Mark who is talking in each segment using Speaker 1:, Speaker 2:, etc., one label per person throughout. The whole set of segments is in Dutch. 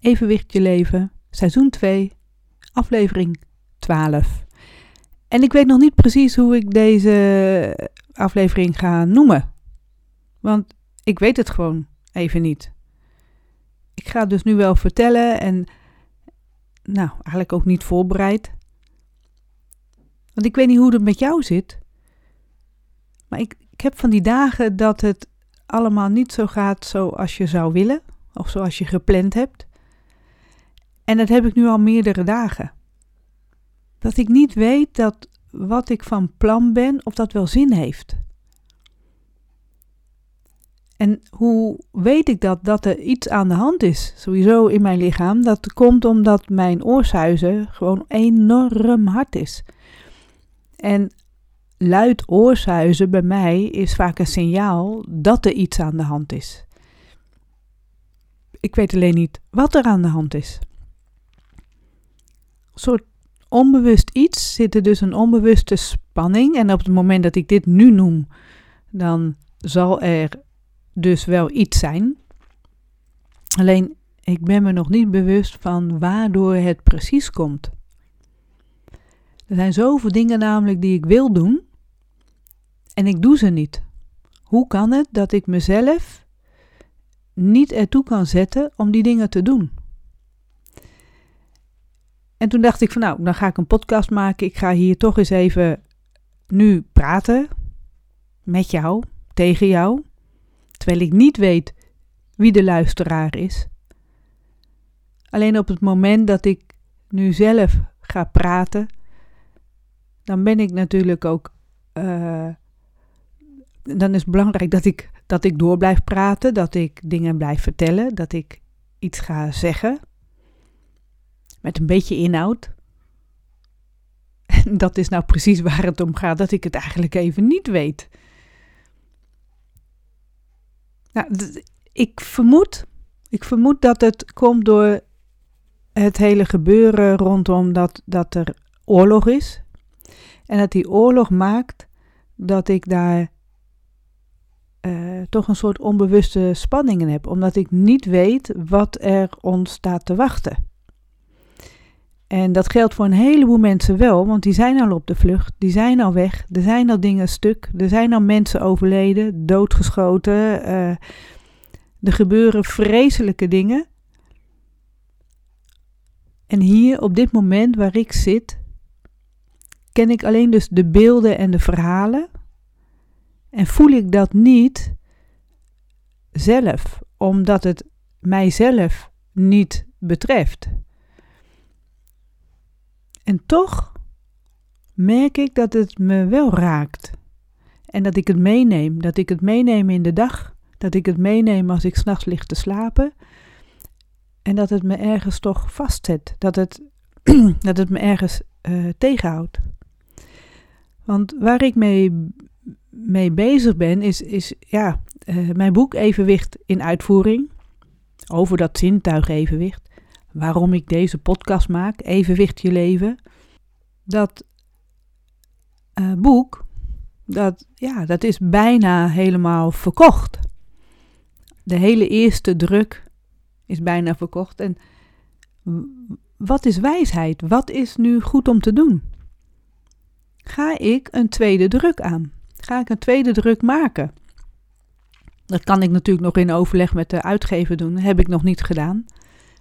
Speaker 1: Evenwicht je leven, seizoen 2, aflevering 12. En ik weet nog niet precies hoe ik deze aflevering ga noemen. Want ik weet het gewoon even niet. Ik ga het dus nu wel vertellen en nou, eigenlijk ook niet voorbereid. Want ik weet niet hoe het met jou zit. Maar ik, ik heb van die dagen dat het allemaal niet zo gaat zoals je zou willen. Of zoals je gepland hebt. En dat heb ik nu al meerdere dagen. Dat ik niet weet dat wat ik van plan ben, of dat wel zin heeft. En hoe weet ik dat? Dat er iets aan de hand is, sowieso in mijn lichaam. Dat komt omdat mijn oorsuizen gewoon enorm hard is. En luid oorsuizen bij mij is vaak een signaal dat er iets aan de hand is. Ik weet alleen niet wat er aan de hand is. Soort onbewust iets zit er dus een onbewuste spanning. En op het moment dat ik dit nu noem, dan zal er dus wel iets zijn. Alleen ik ben me nog niet bewust van waardoor het precies komt. Er zijn zoveel dingen namelijk die ik wil doen en ik doe ze niet. Hoe kan het dat ik mezelf niet ertoe kan zetten om die dingen te doen? En toen dacht ik van nou, dan ga ik een podcast maken. Ik ga hier toch eens even nu praten met jou, tegen jou, terwijl ik niet weet wie de luisteraar is. Alleen op het moment dat ik nu zelf ga praten, dan ben ik natuurlijk ook. Uh, dan is het belangrijk dat ik, dat ik door blijf praten, dat ik dingen blijf vertellen, dat ik iets ga zeggen. Met een beetje inhoud. En dat is nou precies waar het om gaat, dat ik het eigenlijk even niet weet. Nou, ik vermoed, ik vermoed dat het komt door het hele gebeuren rondom dat, dat er oorlog is. En dat die oorlog maakt dat ik daar uh, toch een soort onbewuste spanningen heb, omdat ik niet weet wat er ons staat te wachten. En dat geldt voor een heleboel mensen wel, want die zijn al op de vlucht, die zijn al weg, er zijn al dingen stuk, er zijn al mensen overleden, doodgeschoten, uh, er gebeuren vreselijke dingen. En hier op dit moment waar ik zit, ken ik alleen dus de beelden en de verhalen. En voel ik dat niet zelf, omdat het mijzelf niet betreft. En toch merk ik dat het me wel raakt. En dat ik het meeneem. Dat ik het meeneem in de dag. Dat ik het meeneem als ik s'nachts lig te slapen. En dat het me ergens toch vastzet. Dat het, dat het me ergens uh, tegenhoudt. Want waar ik mee, mee bezig ben, is, is ja, uh, mijn boek Evenwicht in uitvoering. Over dat zintuig evenwicht waarom ik deze podcast maak, Evenwicht je leven. Dat uh, boek, dat, ja, dat is bijna helemaal verkocht. De hele eerste druk is bijna verkocht. En wat is wijsheid? Wat is nu goed om te doen? Ga ik een tweede druk aan? Ga ik een tweede druk maken? Dat kan ik natuurlijk nog in overleg met de uitgever doen. Heb ik nog niet gedaan.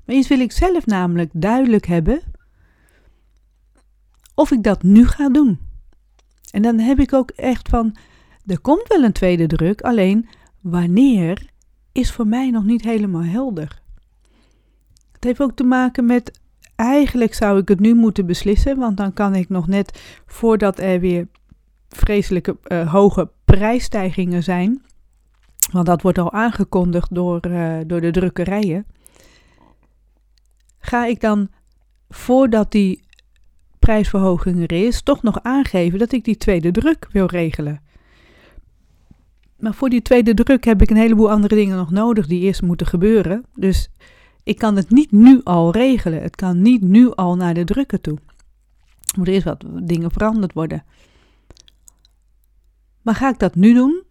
Speaker 1: Maar eens wil ik zelf namelijk duidelijk hebben of ik dat nu ga doen. En dan heb ik ook echt van, er komt wel een tweede druk, alleen wanneer is voor mij nog niet helemaal helder. Het heeft ook te maken met, eigenlijk zou ik het nu moeten beslissen, want dan kan ik nog net voordat er weer vreselijke uh, hoge prijsstijgingen zijn, want dat wordt al aangekondigd door, uh, door de drukkerijen ga ik dan voordat die prijsverhoging er is, toch nog aangeven dat ik die tweede druk wil regelen. Maar voor die tweede druk heb ik een heleboel andere dingen nog nodig die eerst moeten gebeuren. Dus ik kan het niet nu al regelen. Het kan niet nu al naar de drukken toe. Er moeten eerst wat dingen veranderd worden. Maar ga ik dat nu doen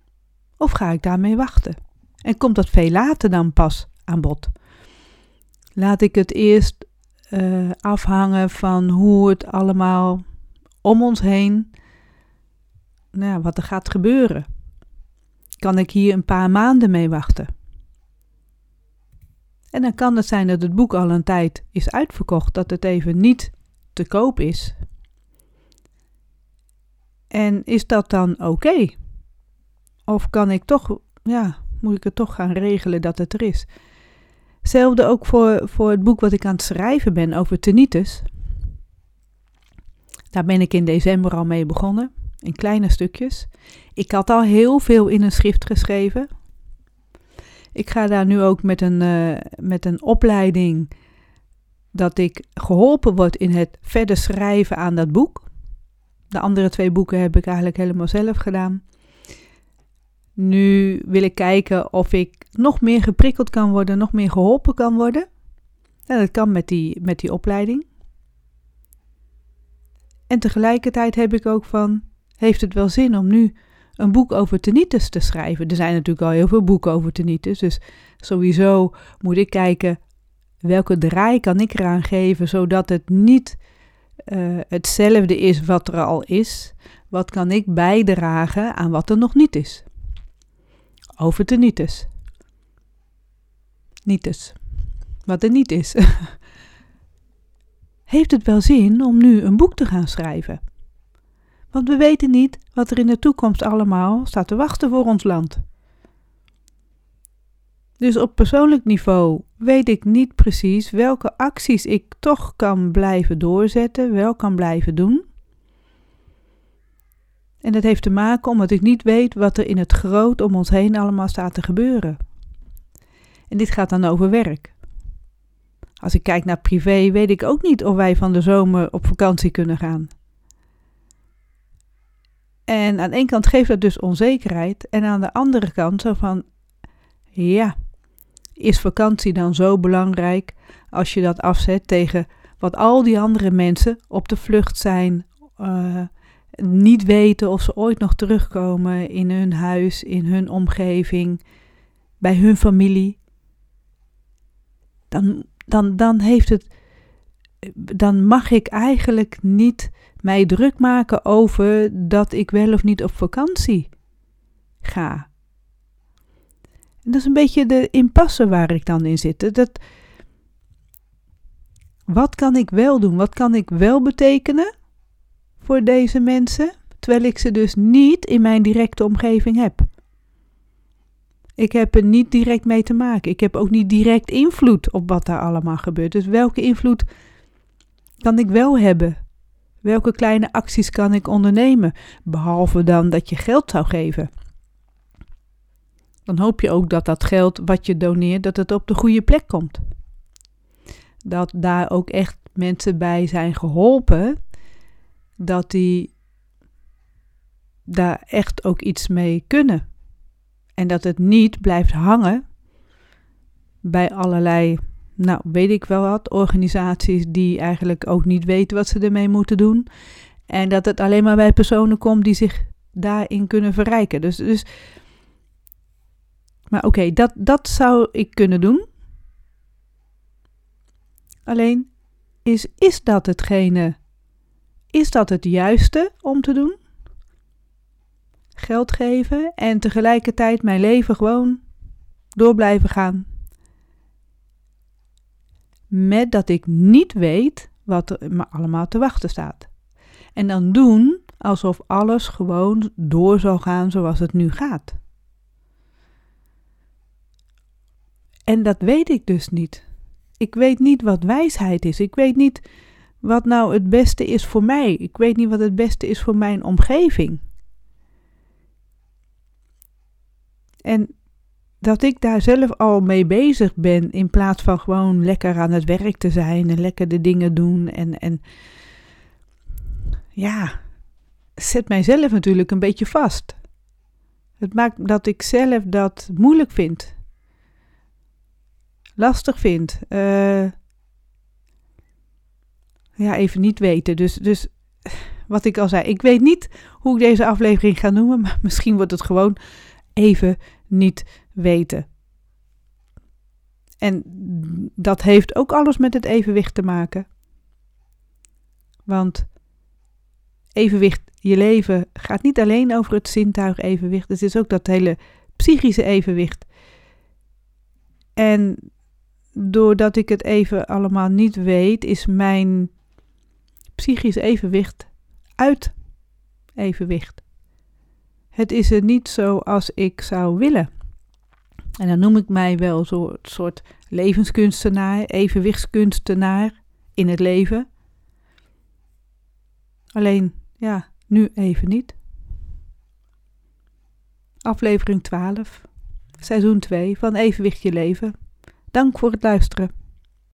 Speaker 1: of ga ik daarmee wachten? En komt dat veel later dan pas aan bod? Laat ik het eerst uh, afhangen van hoe het allemaal om ons heen, nou, wat er gaat gebeuren. Kan ik hier een paar maanden mee wachten? En dan kan het zijn dat het boek al een tijd is uitverkocht, dat het even niet te koop is. En is dat dan oké? Of kan ik toch, ja, moet ik het toch gaan regelen dat het er is? Hetzelfde ook voor, voor het boek wat ik aan het schrijven ben over tinnitus. Daar ben ik in december al mee begonnen, in kleine stukjes. Ik had al heel veel in een schrift geschreven. Ik ga daar nu ook met een, uh, met een opleiding dat ik geholpen word in het verder schrijven aan dat boek. De andere twee boeken heb ik eigenlijk helemaal zelf gedaan. Nu wil ik kijken of ik nog meer geprikkeld kan worden, nog meer geholpen kan worden. En dat kan met die, met die opleiding. En tegelijkertijd heb ik ook van, heeft het wel zin om nu een boek over tinnitus te schrijven? Er zijn natuurlijk al heel veel boeken over tinnitus, dus sowieso moet ik kijken welke draai kan ik eraan geven, zodat het niet uh, hetzelfde is wat er al is. Wat kan ik bijdragen aan wat er nog niet is? Over tinnitus. Nietes. Wat er niet is. Heeft het wel zin om nu een boek te gaan schrijven? Want we weten niet wat er in de toekomst allemaal staat te wachten voor ons land. Dus op persoonlijk niveau weet ik niet precies welke acties ik toch kan blijven doorzetten, wel kan blijven doen. En dat heeft te maken omdat ik niet weet wat er in het groot om ons heen allemaal staat te gebeuren. En dit gaat dan over werk. Als ik kijk naar privé, weet ik ook niet of wij van de zomer op vakantie kunnen gaan. En aan de ene kant geeft dat dus onzekerheid, en aan de andere kant zo van: ja, is vakantie dan zo belangrijk als je dat afzet tegen wat al die andere mensen op de vlucht zijn, uh, niet weten of ze ooit nog terugkomen in hun huis, in hun omgeving, bij hun familie? Dan, dan, dan heeft het. Dan mag ik eigenlijk niet mij druk maken over dat ik wel of niet op vakantie ga. En dat is een beetje de impasse waar ik dan in zit. Dat, wat kan ik wel doen? Wat kan ik wel betekenen voor deze mensen, terwijl ik ze dus niet in mijn directe omgeving heb? Ik heb er niet direct mee te maken. Ik heb ook niet direct invloed op wat daar allemaal gebeurt. Dus welke invloed kan ik wel hebben? Welke kleine acties kan ik ondernemen? Behalve dan dat je geld zou geven dan hoop je ook dat dat geld wat je doneert, dat het op de goede plek komt. Dat daar ook echt mensen bij zijn geholpen, dat die daar echt ook iets mee kunnen. En dat het niet blijft hangen bij allerlei, nou weet ik wel wat, organisaties die eigenlijk ook niet weten wat ze ermee moeten doen. En dat het alleen maar bij personen komt die zich daarin kunnen verrijken. Dus, dus maar oké, dat, dat zou ik kunnen doen. Alleen, is, is dat hetgene? Is dat het juiste om te doen? Geld geven en tegelijkertijd mijn leven gewoon door blijven gaan. Met dat ik niet weet wat er me allemaal te wachten staat. En dan doen alsof alles gewoon door zal gaan zoals het nu gaat. En dat weet ik dus niet. Ik weet niet wat wijsheid is. Ik weet niet wat nou het beste is voor mij. Ik weet niet wat het beste is voor mijn omgeving. En dat ik daar zelf al mee bezig ben, in plaats van gewoon lekker aan het werk te zijn en lekker de dingen doen. En, en ja, zet mijzelf natuurlijk een beetje vast. Het maakt dat ik zelf dat moeilijk vind lastig vind. Uh, ja, even niet weten. Dus, dus wat ik al zei, ik weet niet hoe ik deze aflevering ga noemen, maar misschien wordt het gewoon even niet weten. En dat heeft ook alles met het evenwicht te maken. Want evenwicht, je leven gaat niet alleen over het zintuig evenwicht. Het is ook dat hele psychische evenwicht. En doordat ik het even allemaal niet weet, is mijn psychisch evenwicht uit evenwicht. Het is er niet zo als ik zou willen. En dan noem ik mij wel zo'n soort levenskunstenaar, evenwichtskunstenaar in het leven. Alleen, ja, nu even niet. Aflevering 12, seizoen 2 van Evenwicht je leven. Dank voor het luisteren.